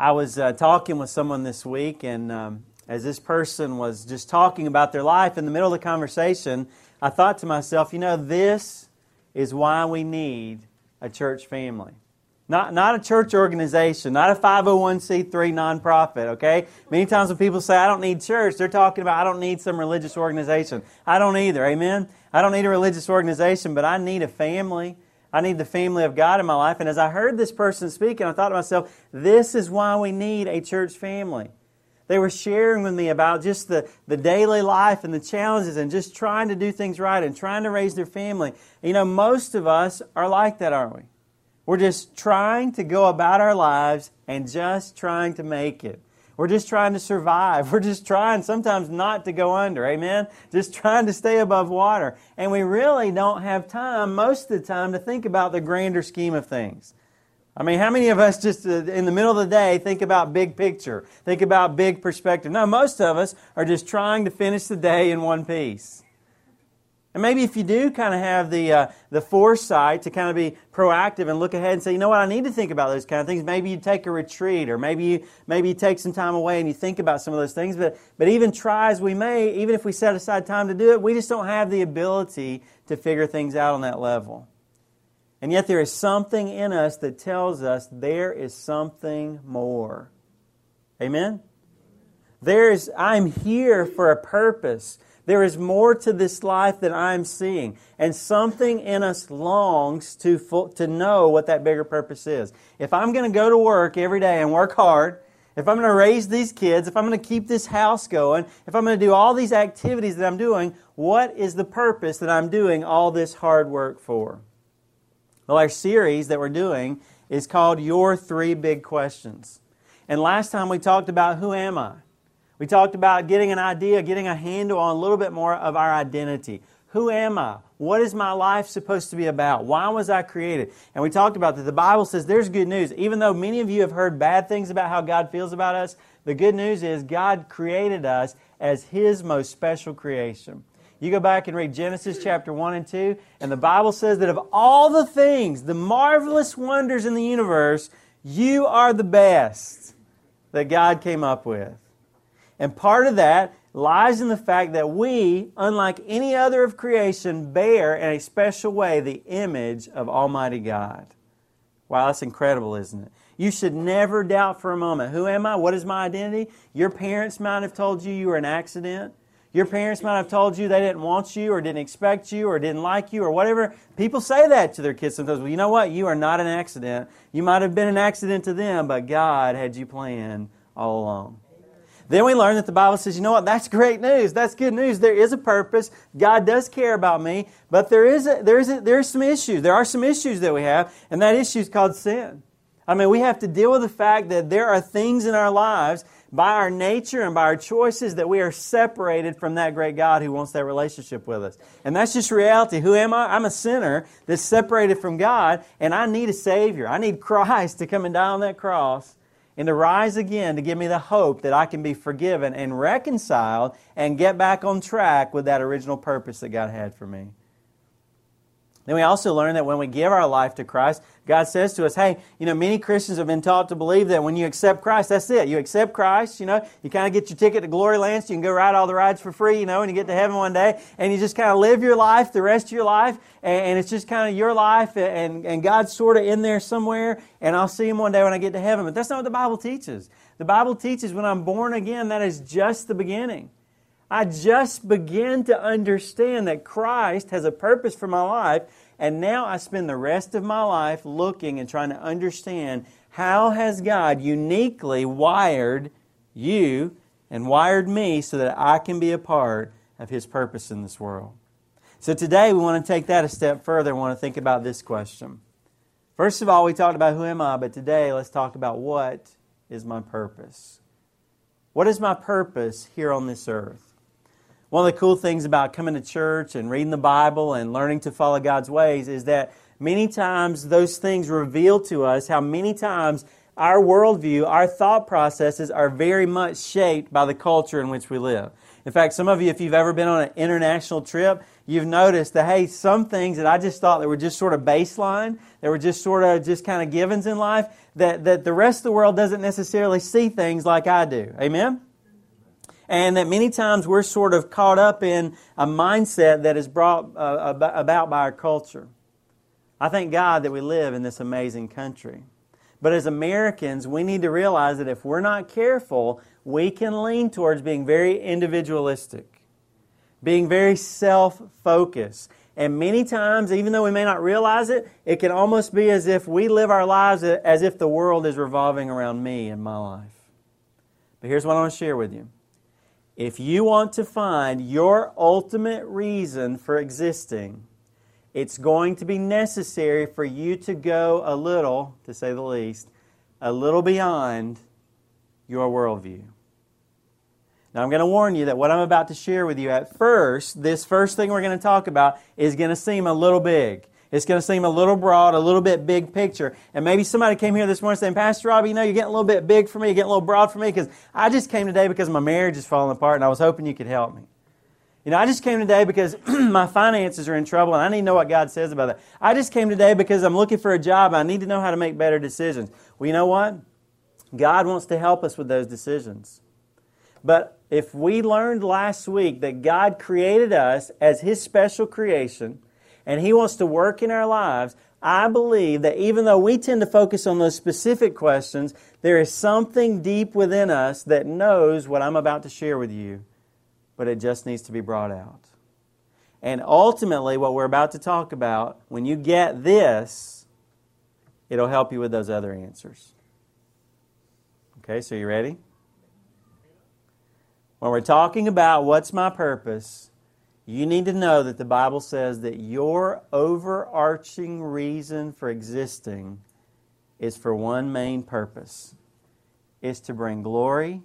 I was uh, talking with someone this week, and um, as this person was just talking about their life in the middle of the conversation, I thought to myself, you know, this is why we need a church family. Not, not a church organization, not a 501c3 nonprofit, okay? Many times when people say, I don't need church, they're talking about, I don't need some religious organization. I don't either, amen? I don't need a religious organization, but I need a family. I need the family of God in my life. And as I heard this person speaking, I thought to myself, this is why we need a church family. They were sharing with me about just the, the daily life and the challenges and just trying to do things right and trying to raise their family. You know, most of us are like that, aren't we? We're just trying to go about our lives and just trying to make it. We're just trying to survive. We're just trying sometimes not to go under. Amen? Just trying to stay above water. And we really don't have time most of the time to think about the grander scheme of things. I mean, how many of us just uh, in the middle of the day think about big picture, think about big perspective? No, most of us are just trying to finish the day in one piece. And maybe if you do kind of have the, uh, the foresight to kind of be proactive and look ahead and say, you know what, I need to think about those kind of things. Maybe you take a retreat or maybe you, maybe you take some time away and you think about some of those things. But, but even try as we may, even if we set aside time to do it, we just don't have the ability to figure things out on that level. And yet there is something in us that tells us there is something more. Amen? There is, I'm here for a purpose. There is more to this life than I'm seeing. And something in us longs to, to know what that bigger purpose is. If I'm going to go to work every day and work hard, if I'm going to raise these kids, if I'm going to keep this house going, if I'm going to do all these activities that I'm doing, what is the purpose that I'm doing all this hard work for? Well, our series that we're doing is called Your Three Big Questions. And last time we talked about who am I? We talked about getting an idea, getting a handle on a little bit more of our identity. Who am I? What is my life supposed to be about? Why was I created? And we talked about that. The Bible says there's good news. Even though many of you have heard bad things about how God feels about us, the good news is God created us as His most special creation. You go back and read Genesis chapter 1 and 2, and the Bible says that of all the things, the marvelous wonders in the universe, you are the best that God came up with. And part of that lies in the fact that we, unlike any other of creation, bear in a special way the image of Almighty God. Wow, that's incredible, isn't it? You should never doubt for a moment who am I? What is my identity? Your parents might have told you you were an accident. Your parents might have told you they didn't want you or didn't expect you or didn't like you or whatever. People say that to their kids sometimes. Well, you know what? You are not an accident. You might have been an accident to them, but God had you planned all along. Then we learn that the Bible says, you know what, that's great news. That's good news. There is a purpose. God does care about me, but there is a, there is a, there are some issues. There are some issues that we have, and that issue is called sin. I mean, we have to deal with the fact that there are things in our lives by our nature and by our choices that we are separated from that great God who wants that relationship with us. And that's just reality. Who am I? I'm a sinner that's separated from God, and I need a Savior. I need Christ to come and die on that cross and to rise again to give me the hope that I can be forgiven and reconciled and get back on track with that original purpose that God had for me. Then we also learn that when we give our life to Christ, God says to us, hey, you know, many Christians have been taught to believe that when you accept Christ, that's it. You accept Christ, you know, you kind of get your ticket to glory land so you can go ride all the rides for free, you know, and you get to heaven one day, and you just kind of live your life the rest of your life, and, and it's just kind of your life, and, and God's sort of in there somewhere, and I'll see Him one day when I get to heaven. But that's not what the Bible teaches. The Bible teaches when I'm born again, that is just the beginning. I just begin to understand that Christ has a purpose for my life and now I spend the rest of my life looking and trying to understand how has God uniquely wired you and wired me so that I can be a part of His purpose in this world. So today we want to take that a step further and want to think about this question. First of all, we talked about who am I, but today let's talk about what is my purpose. What is my purpose here on this earth? One of the cool things about coming to church and reading the Bible and learning to follow God's ways is that many times those things reveal to us how many times our worldview, our thought processes are very much shaped by the culture in which we live. In fact, some of you, if you've ever been on an international trip, you've noticed that, hey, some things that I just thought that were just sort of baseline, that were just sort of just kind of givens in life, that, that the rest of the world doesn't necessarily see things like I do. Amen? And that many times we're sort of caught up in a mindset that is brought uh, about by our culture. I thank God that we live in this amazing country. But as Americans, we need to realize that if we're not careful, we can lean towards being very individualistic, being very self focused. And many times, even though we may not realize it, it can almost be as if we live our lives as if the world is revolving around me and my life. But here's what I want to share with you. If you want to find your ultimate reason for existing, it's going to be necessary for you to go a little, to say the least, a little beyond your worldview. Now, I'm going to warn you that what I'm about to share with you at first, this first thing we're going to talk about, is going to seem a little big. It's going to seem a little broad, a little bit big picture. And maybe somebody came here this morning saying, Pastor Robbie, you know, you're getting a little bit big for me, you're getting a little broad for me, because I just came today because my marriage is falling apart and I was hoping you could help me. You know, I just came today because my finances are in trouble and I need to know what God says about that. I just came today because I'm looking for a job. and I need to know how to make better decisions. Well, you know what? God wants to help us with those decisions. But if we learned last week that God created us as His special creation and He wants to work in our lives, I believe that even though we tend to focus on those specific questions, there is something deep within us that knows what I'm about to share with you, but it just needs to be brought out. And ultimately, what we're about to talk about, when you get this, it'll help you with those other answers. Okay, so you ready? When we're talking about what's my purpose, you need to know that the Bible says that your overarching reason for existing is for one main purpose is to bring glory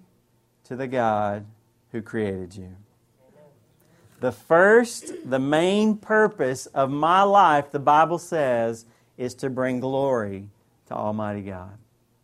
to the God who created you. The first, the main purpose of my life, the Bible says, is to bring glory to Almighty God.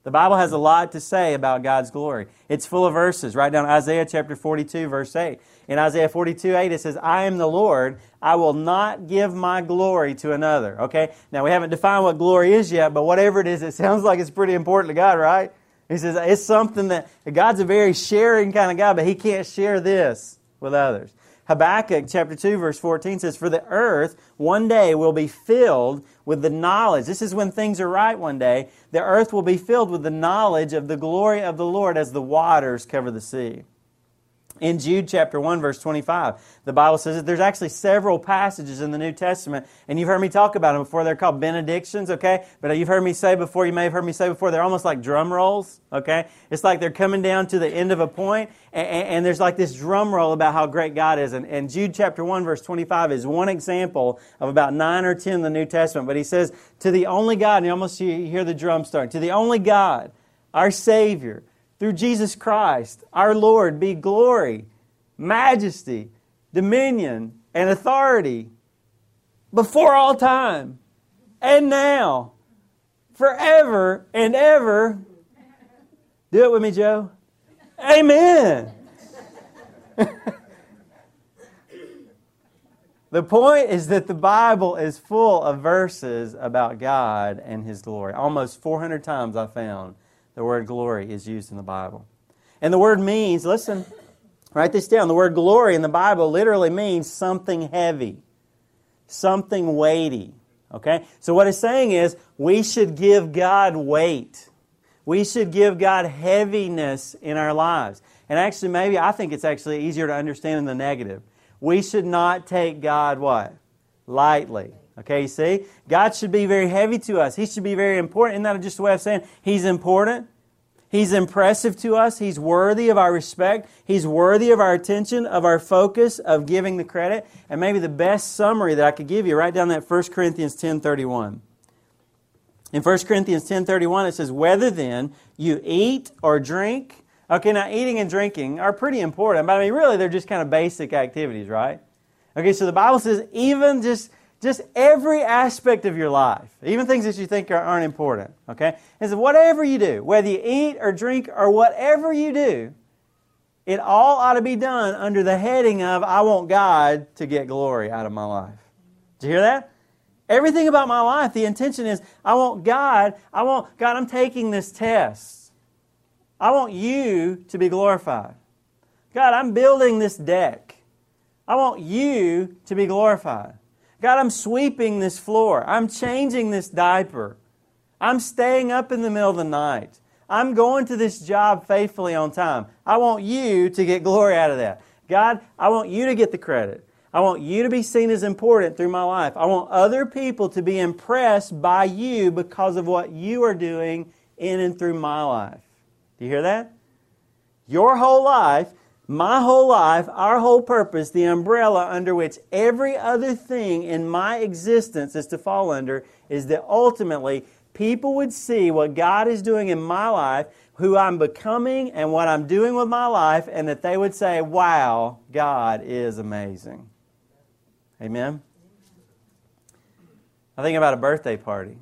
The Bible has a lot to say about God's glory. It's full of verses. Write down Isaiah chapter 42, verse 8. In Isaiah 42, 8, it says, I am the Lord. I will not give my glory to another. Okay? Now, we haven't defined what glory is yet, but whatever it is, it sounds like it's pretty important to God, right? He says, it's something that God's a very sharing kind of God, but He can't share this with others. Habakkuk chapter 2 verse 14 says, For the earth one day will be filled with the knowledge. This is when things are right one day. The earth will be filled with the knowledge of the glory of the Lord as the waters cover the sea in Jude chapter 1 verse 25 the bible says that there's actually several passages in the new testament and you've heard me talk about them before. They're called benedictions okay? But you've heard me say before you may have heard me say before they're almost like drum rolls okay? It's like they're coming down to the end of a point and, and there's like this drum roll about how great god is. And, and jude chapter 1 verse 25 is one example of about 9 or 10 in the new testament. But he says to the only god and you almost hear the drum starting to the only god our savior through Jesus Christ, our Lord, be glory, majesty, dominion, and authority before all time and now, forever and ever. Do it with me, Joe. Amen. the point is that the Bible is full of verses about God and His glory. Almost 400 times I found the word glory is used in the Bible. And the word means, listen, write this down. The word glory in the Bible literally means something heavy, something weighty. Okay? So what it's saying is we should give God weight. We should give God heaviness in our lives. And actually, maybe I think it's actually easier to understand in the negative. We should not take God what? Lightly. Okay, you see? God should be very heavy to us. He should be very important. Isn't that just a way of saying He's important? He's impressive to us. He's worthy of our respect. He's worthy of our attention, of our focus, of giving the credit. And maybe the best summary that I could give you, write down that 1 Corinthians 10.31. In 1 Corinthians 10.31 it says, Whether then you eat or drink. Okay, now eating and drinking are pretty important. But I mean, really, they're just kind of basic activities, right? Okay, so the Bible says even just just every aspect of your life, even things that you think are, aren't important, okay? Is whatever you do, whether you eat or drink or whatever you do, it all ought to be done under the heading of, I want God to get glory out of my life. Did you hear that? Everything about my life, the intention is, I want God, I want, God, I'm taking this test. I want you to be glorified. God, I'm building this deck. I want you to be glorified. God, I'm sweeping this floor. I'm changing this diaper. I'm staying up in the middle of the night. I'm going to this job faithfully on time. I want you to get glory out of that. God, I want you to get the credit. I want you to be seen as important through my life. I want other people to be impressed by you because of what you are doing in and through my life. Do you hear that? Your whole life my whole life, our whole purpose, the umbrella under which every other thing in my existence is to fall under, is that ultimately people would see what God is doing in my life, who I'm becoming, and what I'm doing with my life, and that they would say, Wow, God is amazing. Amen? I think about a birthday party.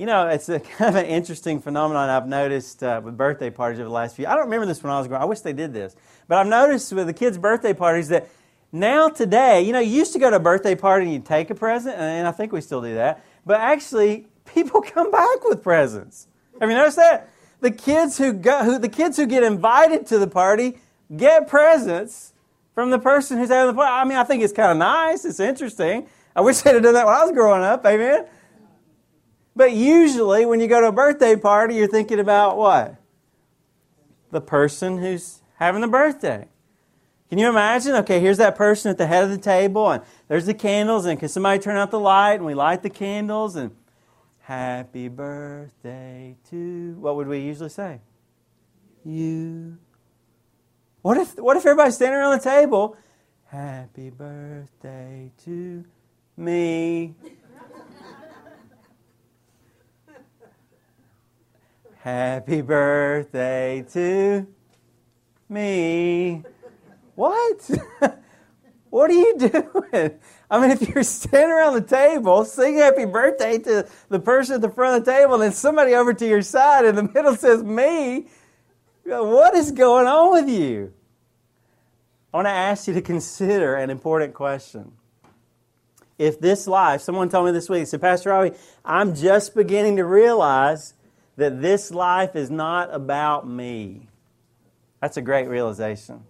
You know, it's a kind of an interesting phenomenon I've noticed uh, with birthday parties over the last few. I don't remember this when I was growing. I wish they did this, but I've noticed with the kids' birthday parties that now today, you know, you used to go to a birthday party and you take a present, and I think we still do that. But actually, people come back with presents. Have you noticed that? The kids who go, who the kids who get invited to the party get presents from the person who's having the party. I mean, I think it's kind of nice. It's interesting. I wish they'd have done that when I was growing up. Amen. But usually, when you go to a birthday party, you're thinking about what? The person who's having the birthday. Can you imagine? Okay, here's that person at the head of the table, and there's the candles, and can somebody turn out the light? And we light the candles, and happy birthday to. What would we usually say? You. What if, what if everybody's standing around the table? Happy birthday to me. Happy birthday to me. What? what are you doing? I mean, if you're standing around the table, sing happy birthday to the person at the front of the table, and then somebody over to your side in the middle says me, what is going on with you? I want to ask you to consider an important question. If this life, someone told me this week, said, Pastor Robbie, I'm just beginning to realize that this life is not about me. That's a great realization.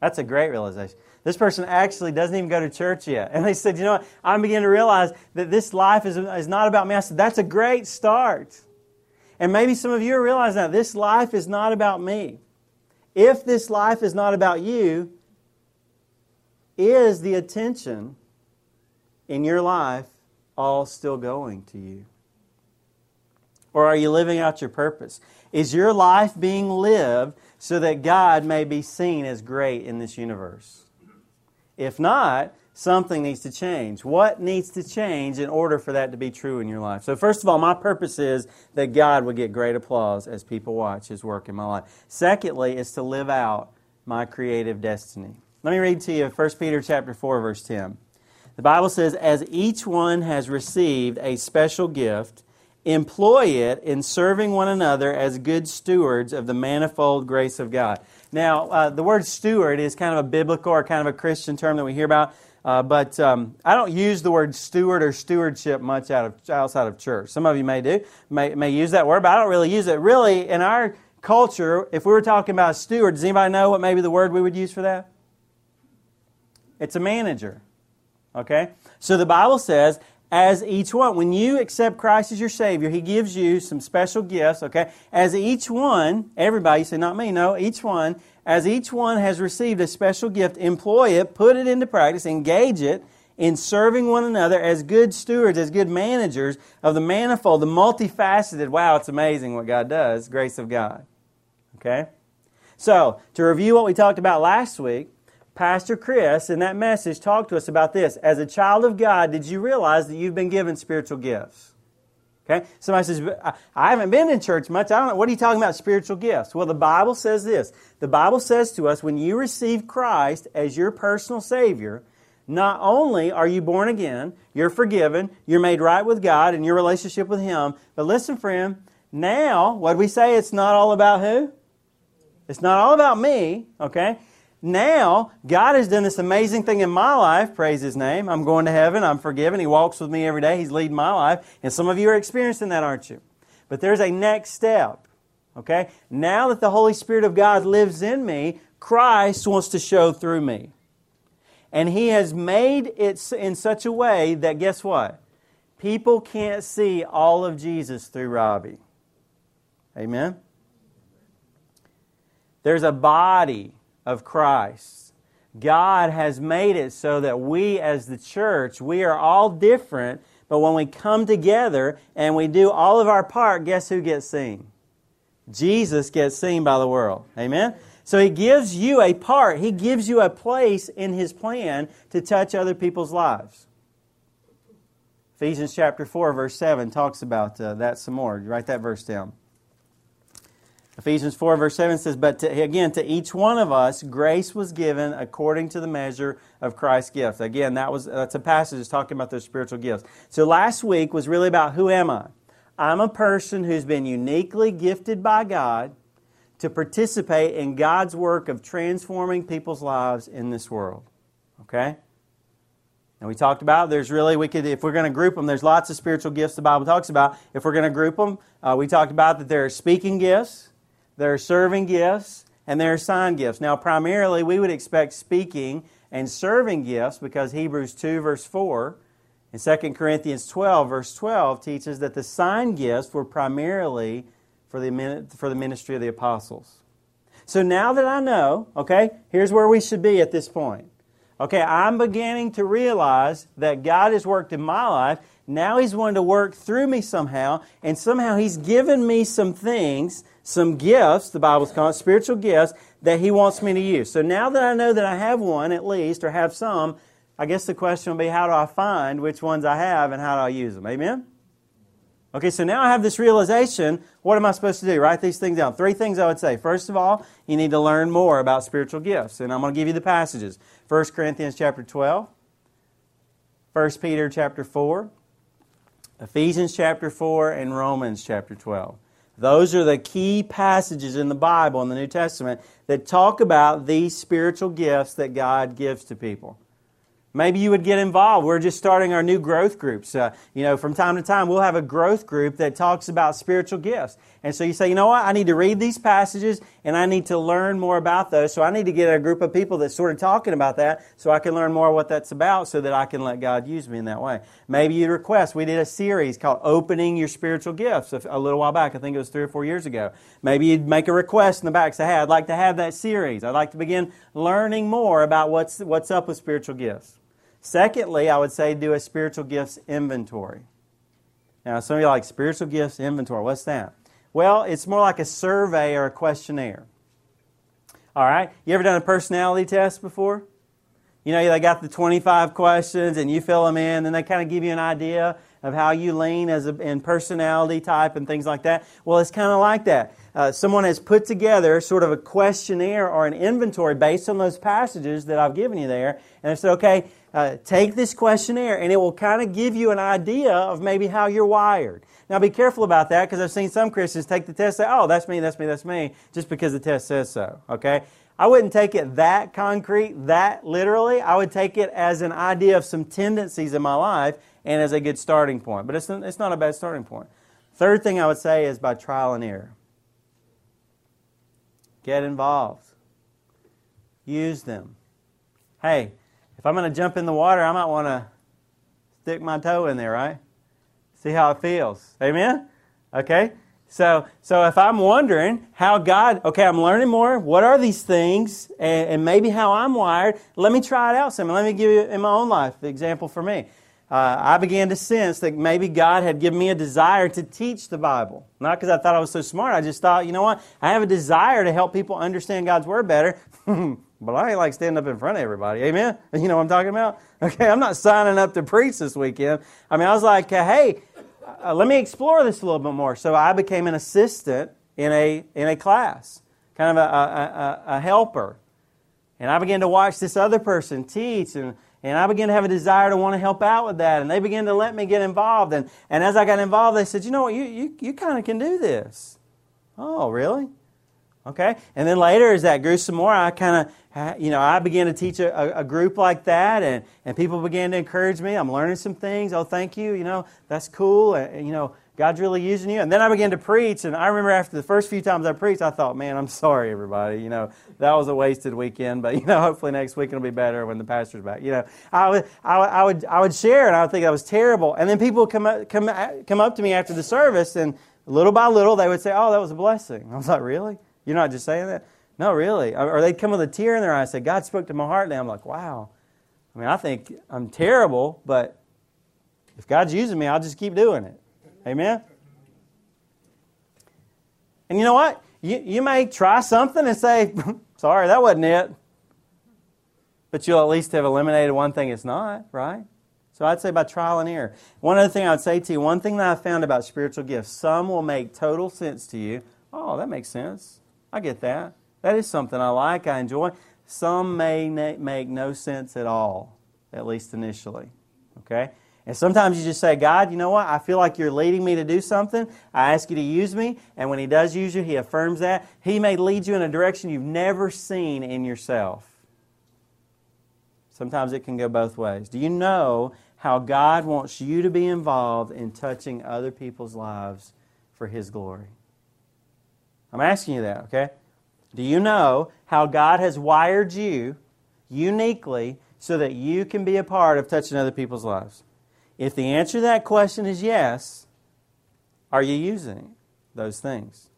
That's a great realization. This person actually doesn't even go to church yet. And they said, you know what? I'm beginning to realize that this life is, is not about me. I said, that's a great start. And maybe some of you are realizing that this life is not about me. If this life is not about you, is the attention in your life all still going to you? Or are you living out your purpose? Is your life being lived so that God may be seen as great in this universe? If not, something needs to change. What needs to change in order for that to be true in your life? So, first of all, my purpose is that God would get great applause as people watch His work in my life. Secondly, is to live out my creative destiny. Let me read to you 1 Peter chapter 4, verse 10. The Bible says, As each one has received a special gift, employ it in serving one another as good stewards of the manifold grace of God. Now, uh, the word steward is kind of a biblical or kind of a Christian term that we hear about, uh, but um, I don't use the word steward or stewardship much out of, outside of church. Some of you may do, may, may use that word, but I don't really use it. Really, in our culture, if we were talking about steward, does anybody know what maybe the word we would use for that? It's a manager. Okay? So the Bible says, as each one. When you accept Christ as your Savior, He gives you some special gifts, okay? As each one, everybody, you say, not me, no, each one, as each one has received a special gift, employ it, put it into practice, engage it in serving one another as good stewards, as good managers of the manifold, the multifaceted, wow, it's amazing what God does, grace of God. Okay? So, to review what we talked about last week, Pastor Chris in that message talked to us about this. As a child of God, did you realize that you've been given spiritual gifts? Okay? Somebody says, I haven't been in church much. I don't know. What are you talking about, spiritual gifts? Well, the Bible says this. The Bible says to us, when you receive Christ as your personal Savior, Not only are you born again, you're forgiven, you're made right with God and your relationship with Him, but listen, friend, now, what we say, it's not all about who? It's not all about me, okay? Now, God has done this amazing thing in my life, praise His name. I'm going to heaven, I'm forgiven, He walks with me every day, He's leading my life, and some of you are experiencing that, aren't you? But there's a next step, okay? Now that the Holy Spirit of God lives in me, Christ wants to show through me. And He has made it in such a way that, guess what? People can't see all of Jesus through Robbie. Amen? There's a body of Christ. God has made it so that we as the church, we are all different, but when we come together and we do all of our part, guess who gets seen? Jesus gets seen by the world. Amen? So he gives you a part, he gives you a place in his plan to touch other people's lives. Ephesians chapter 4, verse 7 talks about uh, that some more. You write that verse down. Ephesians 4, verse 7 says, But to, again, to each one of us, grace was given according to the measure of Christ's gift. Again, that was, that's a passage talking about those spiritual gifts. So last week was really about who am I? I'm a person who's been uniquely gifted by God to participate in God's work of transforming people's lives in this world. Okay? And we talked about there's really we could if we're going to group them there's lots of spiritual gifts the Bible talks about. If we're going to group them, uh, we talked about that there are speaking gifts, there are serving gifts, and there are sign gifts. Now, primarily, we would expect speaking and serving gifts because Hebrews 2, verse 4, and 2 Corinthians 12, verse 12, teaches that the sign gifts were primarily for the, for the ministry of the apostles. So now that I know, okay, here's where we should be at this point. Okay, I'm beginning to realize that God has worked in my life. Now He's wanting to work through me somehow, and somehow He's given me some things some gifts, the Bible's called spiritual gifts, that He wants me to use. So now that I know that I have one at least, or have some, I guess the question will be how do I find which ones I have and how do I use them? Amen? Okay, so now I have this realization. What am I supposed to do? Write these things down. Three things I would say. First of all, you need to learn more about spiritual gifts. And I'm going to give you the passages 1 Corinthians chapter 12, 1 Peter chapter 4, Ephesians chapter 4, and Romans chapter 12. Those are the key passages in the Bible, in the New Testament, that talk about these spiritual gifts that God gives to people. Maybe you would get involved. We're just starting our new growth groups. Uh, you know, from time to time, we'll have a growth group that talks about spiritual gifts. And so you say, you know what? I need to read these passages and I need to learn more about those. So I need to get a group of people that's sort of talking about that so I can learn more what that's about so that I can let God use me in that way. Maybe you'd request. We did a series called Opening Your Spiritual Gifts a little while back. I think it was three or four years ago. Maybe you'd make a request in the back. Say, hey, I'd like to have that series. I'd like to begin learning more about what's, what's up with spiritual gifts. Secondly, I would say do a spiritual gifts inventory. Now, some of you like, spiritual gifts inventory. What's that? Well, it's more like a survey or a questionnaire. All right? You ever done a personality test before? You know, they got the 25 questions and you fill them in, and they kind of give you an idea of how you lean as a, in personality type and things like that. Well, it's kind of like that. Uh, someone has put together sort of a questionnaire or an inventory based on those passages that I've given you there, and they said, okay, uh, take this questionnaire and it will kind of give you an idea of maybe how you're wired. Now be careful about that because I've seen some Christians take the test and say, oh, that's me, that's me, that's me, just because the test says so. Okay? I wouldn't take it that concrete, that literally. I would take it as an idea of some tendencies in my life and as a good starting point. But it's, it's not a bad starting point. Third thing I would say is by trial and error. Get involved. Use them. Hey, if I'm going to jump in the water, I might want to stick my toe in there, right? See how it feels. Amen? Okay? So, so if I'm wondering how God, okay, I'm learning more. What are these things? And, and maybe how I'm wired. Let me try it out some. Let me give you in my own life the example for me. Uh, I began to sense that maybe God had given me a desire to teach the Bible. Not because I thought I was so smart. I just thought, you know what? I have a desire to help people understand God's Word better. But I ain't like standing up in front of everybody. Amen? You know what I'm talking about? Okay, I'm not signing up to preach this weekend. I mean, I was like, uh, hey, uh, let me explore this a little bit more. So I became an assistant in a, in a class, kind of a, a, a helper. And I began to watch this other person teach and, And I began to have a desire to want to help out with that. And they began to let me get involved. And, and as I got involved, they said, you know what, you, you, you kind of can do this. Oh, really? Okay. And then later, as that grew some more, I kind of, you know, I began to teach a, a, group like that, and, and people began to encourage me. I'm learning some things. Oh, thank you. You know, that's cool. And, you know, God's really using you. And then I began to preach, and I remember after the first few times I preached, I thought, man, I'm sorry, everybody. You know, that was a wasted weekend, but, you know, hopefully next week it'll be better when the pastor's back. You know, I would, I, would, I would, I would share, and I would think that was terrible. And then people would come up, come, come up to me after the service, and little by little, they would say, oh, that was a blessing. I was like, really? You're not just saying that? No, really. Or they'd come with a tear in their eye and say, God spoke to my heart. And I'm like, wow. I mean, I think I'm terrible, but if God's using me, I'll just keep doing it. Amen? And you know what? You, you may try something and say, sorry, that wasn't it. But you'll at least have eliminated one thing it's not, right? So I'd say by trial and error. One other thing I would say to you, one thing that I found about spiritual gifts, some will make total sense to you. Oh, that makes sense. I get that. That is something I like, I enjoy. Some may make no sense at all, at least initially. Okay? And sometimes you just say, God, you know what? I feel like you're leading me to do something. I ask you to use me. And when He does use you, He affirms that. He may lead you in a direction you've never seen in yourself. Sometimes it can go both ways. Do you know how God wants you to be involved in touching other people's lives for His glory? I'm asking you that, okay? Do you know how God has wired you uniquely so that you can be a part of touching other people's lives? If the answer to that question is yes, are you using those things?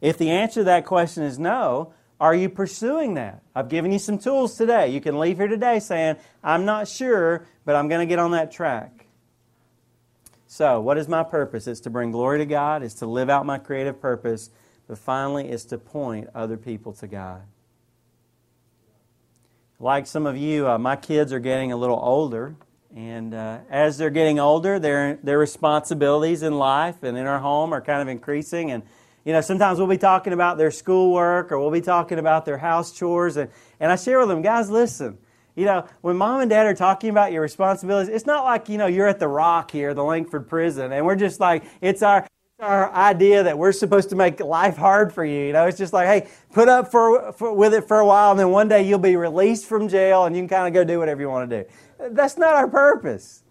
If the answer to that question is no, are you pursuing that? I've given you some tools today. You can leave here today saying, I'm not sure, but I'm going to get on that track. So, what is my purpose? It's to bring glory to God, it's to live out my creative purpose, but finally, it's to point other people to God. Like some of you, uh, my kids are getting a little older. And uh, as they're getting older, their, their responsibilities in life and in our home are kind of increasing. And, you know, sometimes we'll be talking about their schoolwork or we'll be talking about their house chores. And, and I share with them, guys, listen, you know, when mom and dad are talking about your responsibilities, it's not like, you know, you're at the rock here, the Langford prison, and we're just like, it's our, our idea that we're supposed to make life hard for you. You know, it's just like, hey, put up for, for, with it for a while, and then one day you'll be released from jail, and you can kind of go do whatever you want to do. That's not our purpose.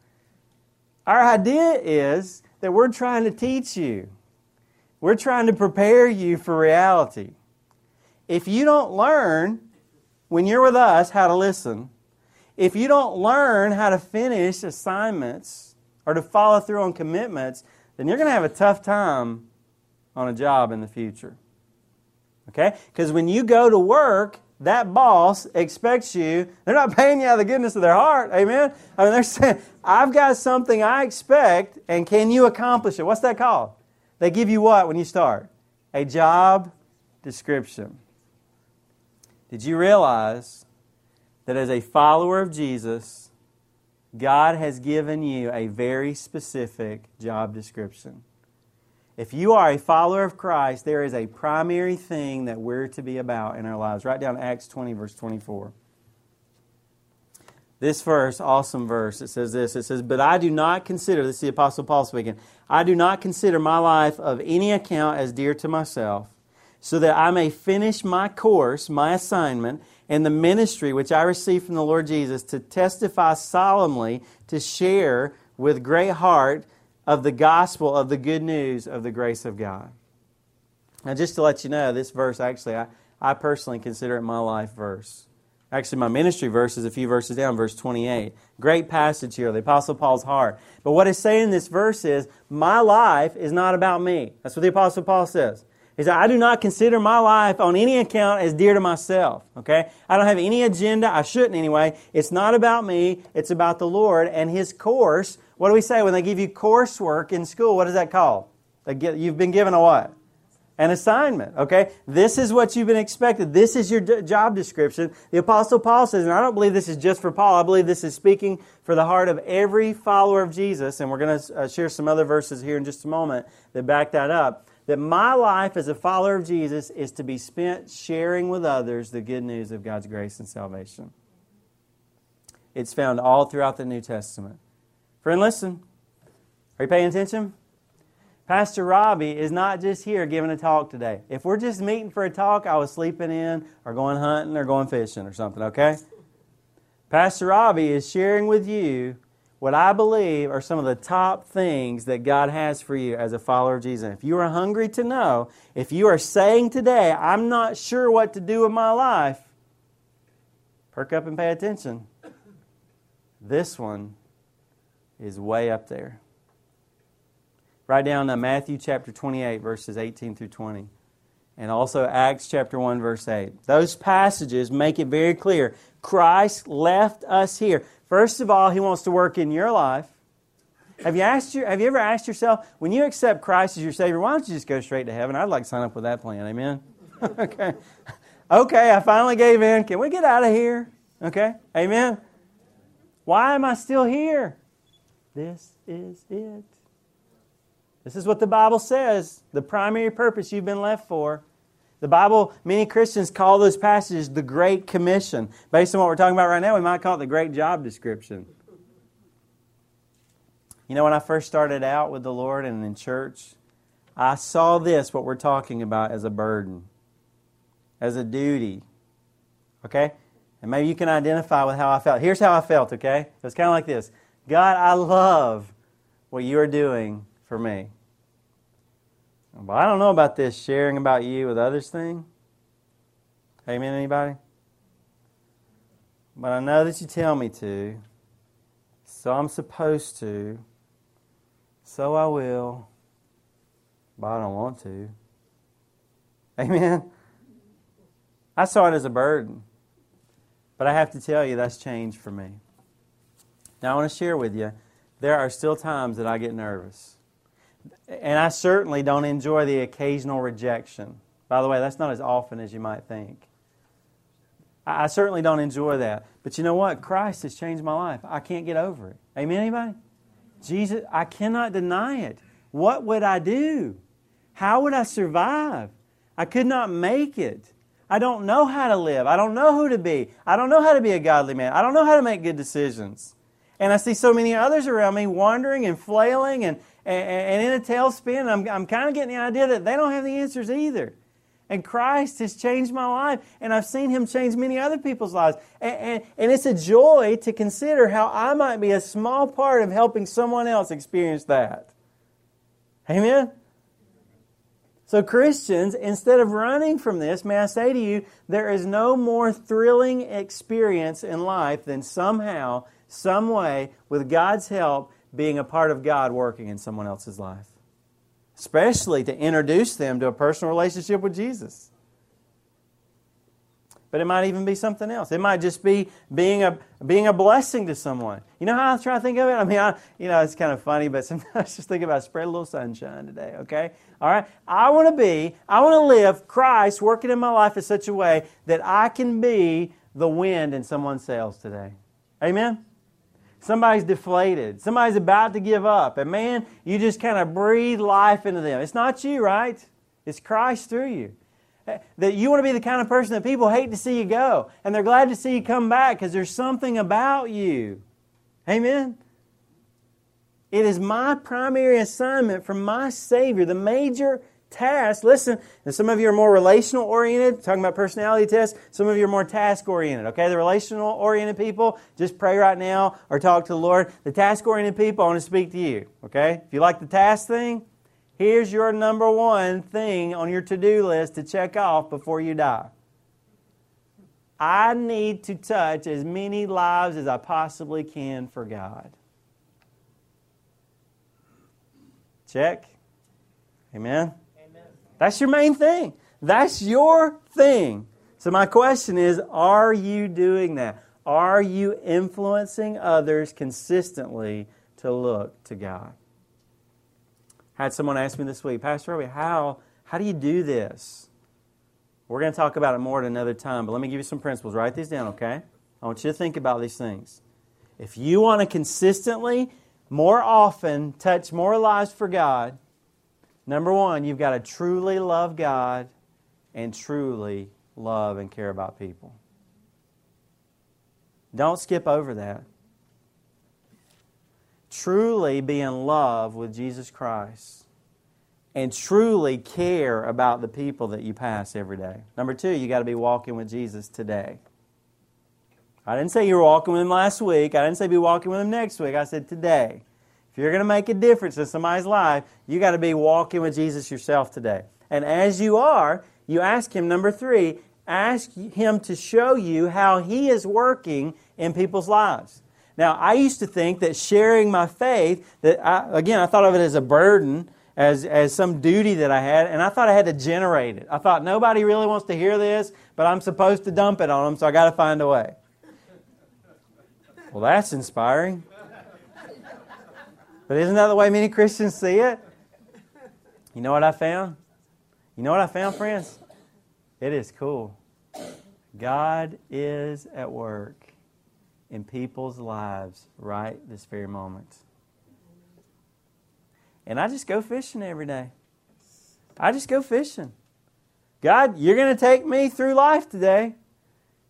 Our idea is that we're trying to teach you. We're trying to prepare you for reality. If you don't learn when you're with us how to listen, if you don't learn how to finish assignments or to follow through on commitments, then you're going to have a tough time on a job in the future. Okay? Because when you go to work, that boss expects you, they're not paying you out of the goodness of their heart. Amen? I mean, they're saying, I've got something I expect, and can you accomplish it? What's that called? They give you what when you start? A job description. Did you realize that as a follower of Jesus, God has given you a very specific job description. If you are a follower of Christ, there is a primary thing that we're to be about in our lives. Write down Acts 20, verse 24. This verse, awesome verse, it says this. It says, But I do not consider, this is the Apostle Paul speaking, I do not consider my life of any account as dear to myself, so that I may finish my course, my assignment, and the ministry which I received from the Lord Jesus to testify solemnly, to share with great heart of the gospel of the good news of the grace of God. Now, just to let you know, this verse actually, I, I personally consider it my life verse. Actually, my ministry verse is a few verses down, verse 28. Great passage here, the Apostle Paul's heart. But what it's saying in this verse is, my life is not about me. That's what the Apostle Paul says. He said, I do not consider my life on any account as dear to myself. Okay? I don't have any agenda. I shouldn't anyway. It's not about me. It's about the Lord and His course. What do we say when they give you coursework in school? What is that called? You've been given a what? An assignment. Okay? This is what you've been expected. This is your job description. The Apostle Paul says, and I don't believe this is just for Paul. I believe this is speaking for the heart of every follower of Jesus. And we're going to uh, share some other verses here in just a moment that back that up that my life as a follower of Jesus is to be spent sharing with others the good news of God's grace and salvation. It's found all throughout the New Testament. Friend, listen. Are you paying attention? Pastor Robbie is not just here giving a talk today. If we're just meeting for a talk, I was sleeping in or going hunting or going fishing or something, okay? Pastor Robbie is sharing with you what I believe are some of the top things that God has for you as a follower of Jesus. If you are hungry to know, if you are saying today, I'm not sure what to do with my life, perk up and pay attention. This one is way up there. Write down uh, Matthew chapter 28, verses 18 through 20, and also Acts chapter 1, verse 8. Those passages make it very clear Christ left us here. First of all, He wants to work in your life. Have you, asked your, have you ever asked yourself, when you accept Christ as your Savior, why don't you just go straight to heaven? I'd like to sign up with that plan. Amen? okay. Okay, I finally gave in. Can we get out of here? Okay? Amen? Why am I still here? This is it. This is what the Bible says the primary purpose you've been left for. The Bible, many Christians call those passages the Great Commission. Based on what we're talking about right now, we might call it the Great Job Description. You know, when I first started out with the Lord and in church, I saw this, what we're talking about, as a burden, as a duty. Okay? And maybe you can identify with how I felt. Here's how I felt, okay? It was kind of like this God, I love what you are doing for me. Well, I don't know about this sharing about you with others thing. Amen, anybody? But I know that you tell me to, so I'm supposed to, so I will, but I don't want to. Amen? I saw it as a burden, but I have to tell you that's changed for me. Now, I want to share with you there are still times that I get nervous. And I certainly don't enjoy the occasional rejection. By the way, that's not as often as you might think. I certainly don't enjoy that. But you know what? Christ has changed my life. I can't get over it. Amen, anybody? Jesus, I cannot deny it. What would I do? How would I survive? I could not make it. I don't know how to live. I don't know who to be. I don't know how to be a godly man. I don't know how to make good decisions. And I see so many others around me wandering and flailing and, and, and in a tailspin. I'm, I'm kind of getting the idea that they don't have the answers either. And Christ has changed my life, and I've seen Him change many other people's lives. And, and, and, it's a joy to consider how I might be a small part of helping someone else experience that. Amen? So, Christians, instead of running from this, may I say to you, there is no more thrilling experience in life than somehow some way, with God's help, being a part of God working in someone else's life. Especially to introduce them to a personal relationship with Jesus. But it might even be something else. It might just be being a being a blessing to someone. You know how I try to think of it? I mean, I, you know, it's kind of funny, but sometimes just think about spread a little sunshine today, okay? All right? I want to be, I want to live Christ working in my life in such a way that I can be the wind in someone's sails today. Amen? Somebody's deflated. Somebody's about to give up. And man, you just kind of breathe life into them. It's not you, right? It's Christ through you. Eh, that you want to be the kind of person that people hate to see you go. And they're glad to see you come back because there's something about you. Amen? It is my primary assignment from my Savior, the major task. Listen, some of you are more relational oriented, talking about personality tests. Some of you are more task oriented, okay? The relational oriented people, just pray right now or talk to the Lord. The task oriented people, I want to speak to you, okay? If you like the task thing, here's your number one thing on your to do list to check off before you die. I need to touch as many lives as I possibly can for God. Check. Amen. That's your main thing. That's your thing. So, my question is are you doing that? Are you influencing others consistently to look to God? Had someone ask me this week, Pastor Robbie, how, how do you do this? We're going to talk about it more at another time, but let me give you some principles. Write these down, okay? I want you to think about these things. If you want to consistently, more often, touch more lives for God, Number one, you've got to truly love God and truly love and care about people. Don't skip over that. Truly be in love with Jesus Christ and truly care about the people that you pass every day. Number two, you got to be walking with Jesus today. I didn't say you were walking with him last week. I didn't say be walking with him next week. I said today. If you're going to make a difference in somebody's life, you got to be walking with Jesus yourself today. And as you are, you ask him, number three, ask him to show you how he is working in people's lives. Now, I used to think that sharing my faith, that I, again, I thought of it as a burden, as, as some duty that I had, and I thought I had to generate it. I thought nobody really wants to hear this, but I'm supposed to dump it on them, so I got to find a way. Well, that's inspiring. But isn't that the way many Christians see it? You know what I found? You know what I found, friends? It is cool. God is at work in people's lives right this very moment. And I just go fishing every day. I just go fishing. God, you're going to take me through life today.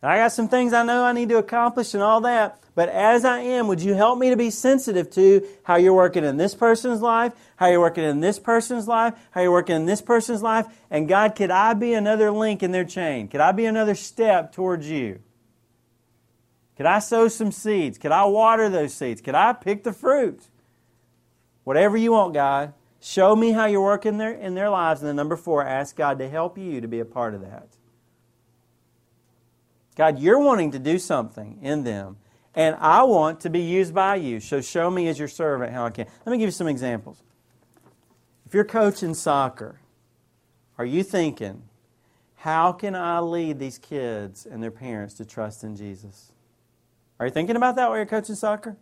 I got some things I know I need to accomplish and all that. But as I am, would you help me to be sensitive to how you're working in this person's life, how you're working in this person's life, how you're working in this person's life? And God, could I be another link in their chain? Could I be another step towards you? Could I sow some seeds? Could I water those seeds? Could I pick the fruit? Whatever you want, God. Show me how you're working their, in their lives. And then number four, ask God to help you to be a part of that. God, you're wanting to do something in them, and I want to be used by you. So show me as your servant how I can. Let me give you some examples. If you're coaching soccer, are you thinking, how can I lead these kids and their parents to trust in Jesus? Are you thinking about that while you're coaching soccer?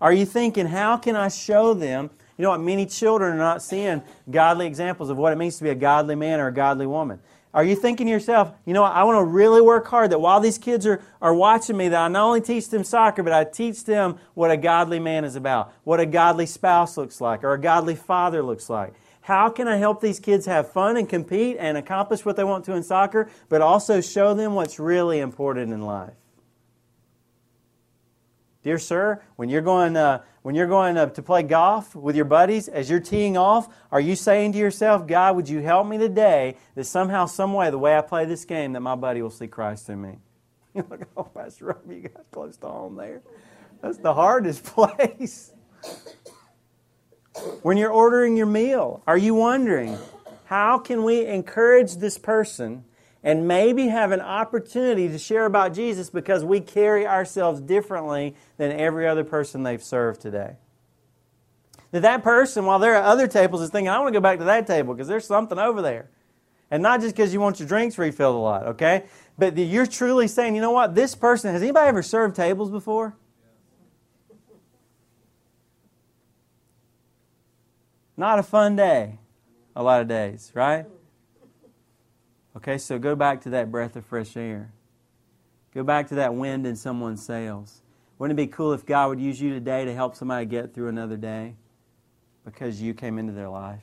Are you thinking, how can I show them? You know what? Many children are not seeing godly examples of what it means to be a godly man or a godly woman. Are you thinking to yourself, you know I want to really work hard that while these kids are, are watching me, that I not only teach them soccer, but I teach them what a godly man is about, what a godly spouse looks like, or a godly father looks like. How can I help these kids have fun and compete and accomplish what they want to in soccer, but also show them what's really important in life? Dear sir, when you're going, uh, when you're going uh, to play golf with your buddies, as you're teeing off, are you saying to yourself, God, would you help me today that somehow, some way, the way I play this game, that my buddy will see Christ in me? You're like, oh, Pastor Rob, you got close to home there. That's the hardest place. when you're ordering your meal, are you wondering, how can we encourage this person and maybe have an opportunity to share about Jesus because we carry ourselves differently than every other person they've served today. That that person, while they're at other tables, is thinking, I want to go back to that table because there's something over there. And not just because you want your drinks refilled a lot, okay? But you're truly saying, you know what, this person, has anybody ever served tables before? Not a fun day, a lot of days, right? Okay, so go back to that breath of fresh air. Go back to that wind in someone's sails. Wouldn't it be cool if God would use you today to help somebody get through another day because you came into their life?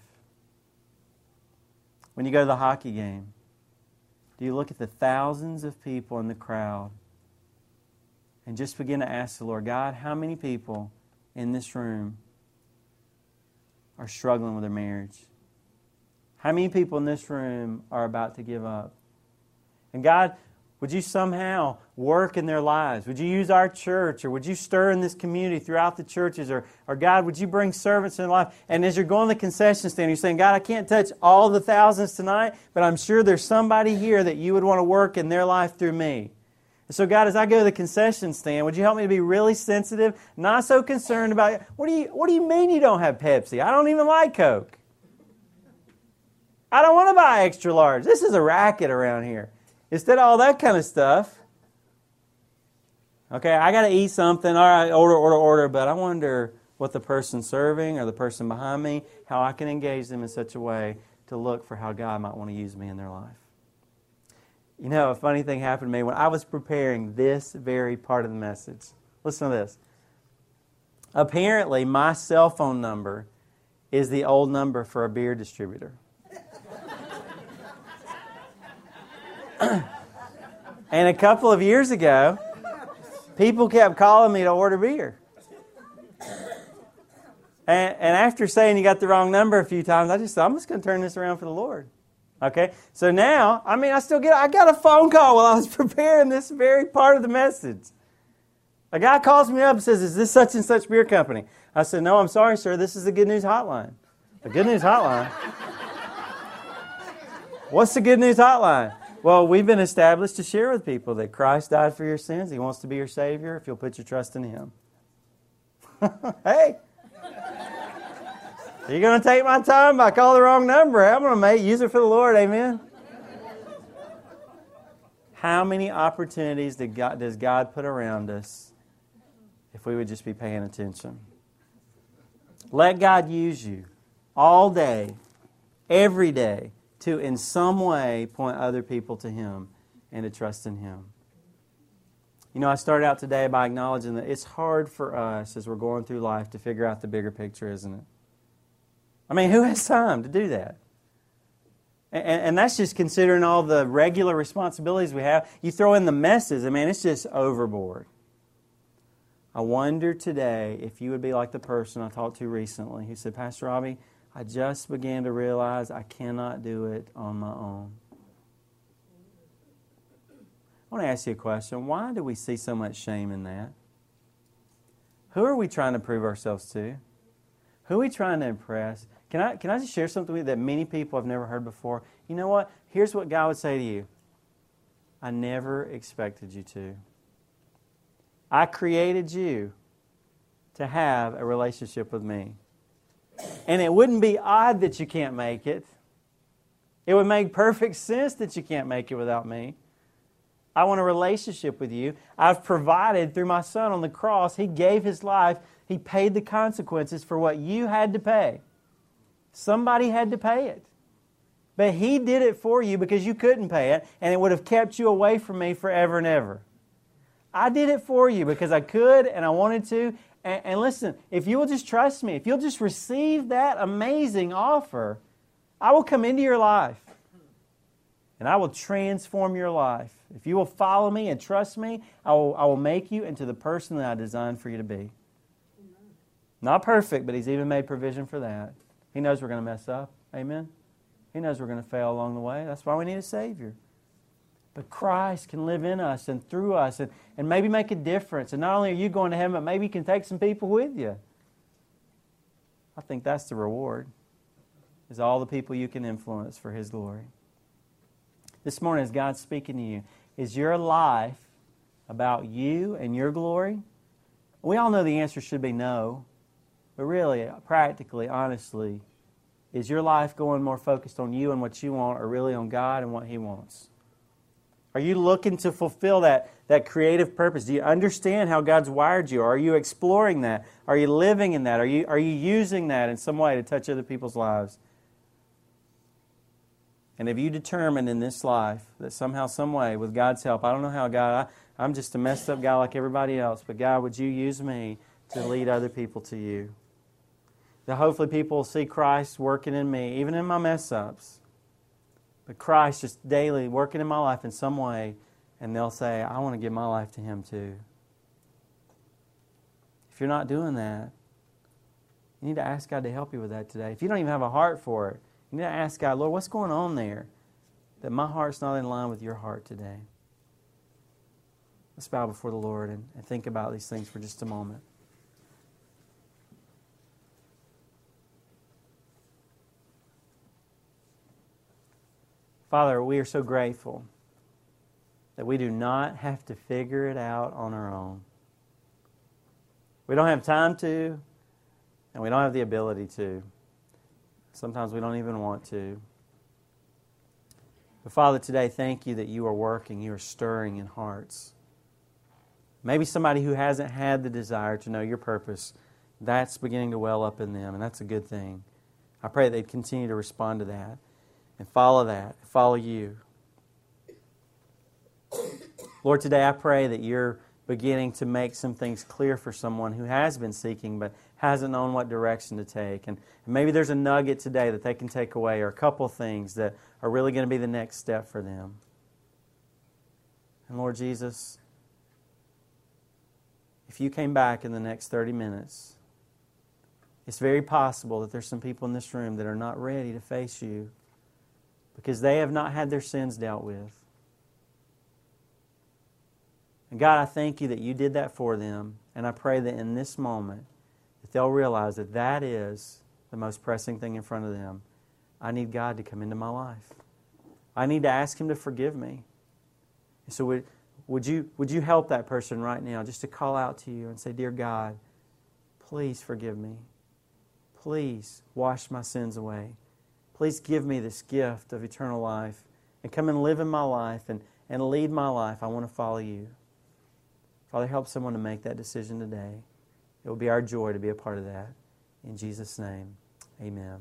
When you go to the hockey game, do you look at the thousands of people in the crowd and just begin to ask the Lord, God, how many people in this room are struggling with their marriage? How many people in this room are about to give up? And God, would you somehow work in their lives? Would you use our church or would you stir in this community throughout the churches? Or, or God, would you bring servants in life? And as you're going to the concession stand, you're saying, God, I can't touch all the thousands tonight, but I'm sure there's somebody here that you would want to work in their life through me. And so, God, as I go to the concession stand, would you help me to be really sensitive, not so concerned about, what do you, what do you mean you don't have Pepsi? I don't even like Coke. I don't want to buy extra large. This is a racket around here. Instead of all that kind of stuff, okay, I got to eat something. All right, order, order, order. But I wonder what the person serving or the person behind me, how I can engage them in such a way to look for how God might want to use me in their life. You know, a funny thing happened to me when I was preparing this very part of the message. Listen to this. Apparently, my cell phone number is the old number for a beer distributor. and a couple of years ago, people kept calling me to order beer. And, and after saying you got the wrong number a few times, I just thought, I'm just going to turn this around for the Lord. Okay? So now, I mean, I still get, I got a phone call while I was preparing this very part of the message. A guy calls me up and says, Is this such and such beer company? I said, No, I'm sorry, sir. This is the Good News Hotline. The Good News Hotline? What's the Good News Hotline? Well, we've been established to share with people that Christ died for your sins. He wants to be your Savior if you'll put your trust in Him. hey! You're going to take my time by call the wrong number. I'm going to make use it for the Lord. Amen. How many opportunities God, does God put around us if we would just be paying attention? Let God use you all day, every day, to in some way point other people to Him and to trust in Him. You know, I started out today by acknowledging that it's hard for us as we're going through life to figure out the bigger picture, isn't it? I mean, who has time to do that? And, and, that's just considering all the regular responsibilities we have. You throw in the messes, I mean, it's just overboard. I wonder today if you would be like the person I talked to recently who said, Pastor Robbie, I just began to realize I cannot do it on my own. I want to ask you a question. Why do we see so much shame in that? Who are we trying to prove ourselves to? Who are we trying to impress? Can I, can I just share something with you that many people have never heard before? You know what? Here's what God would say to you I never expected you to. I created you to have a relationship with me. And it wouldn't be odd that you can't make it. It would make perfect sense that you can't make it without me. I want a relationship with you. I've provided through my son on the cross. He gave his life, he paid the consequences for what you had to pay. Somebody had to pay it. But He did it for you because you couldn't pay it, and it would have kept you away from me forever and ever. I did it for you because I could and I wanted to. And, and listen, if you will just trust me, if you'll just receive that amazing offer, I will come into your life and I will transform your life. If you will follow me and trust me, I will, I will make you into the person that I designed for you to be. Not perfect, but He's even made provision for that. He knows we're going to mess up. Amen? He knows we're going to fail along the way. That's why we need a Savior. But Christ can live in us and through us and, and maybe make a difference. And not only are you going to heaven, but maybe you can take some people with you. I think that's the reward, is all the people you can influence for His glory. This morning, as God's speaking to you, is your life about you and your glory? We all know the answer should be no. But really, practically, honestly, is your life going more focused on you and what you want or really on God and what He wants? Are you looking to fulfill that, that creative purpose? Do you understand how God's wired you? Are you exploring that? Are you living in that? Are you, are you using that in some way to touch other people's lives? And have you determined in this life that somehow, some way, with God's help, I don't know how, God, I, I'm just a messed up guy like everybody else, but God, would you use me to lead other people to you? that hopefully people will see Christ working in me, even in my mess ups. Christ just daily working in my life in some way, and they'll say, I want to give my life to Him too. If you're not doing that, you need to ask God to help you with that today. If you don't even have a heart for it, you need to ask God, Lord, what's going on there that my heart's not in line with your heart today? Let's bow before the Lord and, and think about these things for just a moment. Father, we are so grateful that we do not have to figure it out on our own. We don't have time to, and we don't have the ability to. Sometimes we don't even want to. But Father, today, thank you that you are working, you are stirring in hearts. Maybe somebody who hasn't had the desire to know your purpose, that's beginning to well up in them, and that's a good thing. I pray they'd continue to respond to that and follow that, follow you. Lord, today I pray that you're beginning to make some things clear for someone who has been seeking but hasn't known what direction to take. And maybe there's a nugget today that they can take away or a couple things that are really going to be the next step for them. And Lord Jesus, if you came back in the next 30 minutes, it's very possible that there's some people in this room that are not ready to face you because they have not had their sins dealt with. And God, I thank you that you did that for them. And I pray that in this moment, that they'll realize that that is the most pressing thing in front of them. I need God to come into my life. I need to ask Him to forgive me. And so, would, would, you, would you help that person right now just to call out to you and say, Dear God, please forgive me. Please wash my sins away. Please give me this gift of eternal life and come and live in my life and, and lead my life. I want to follow you. Father, help someone to make that decision today. It will be our joy to be a part of that. In Jesus' name, amen.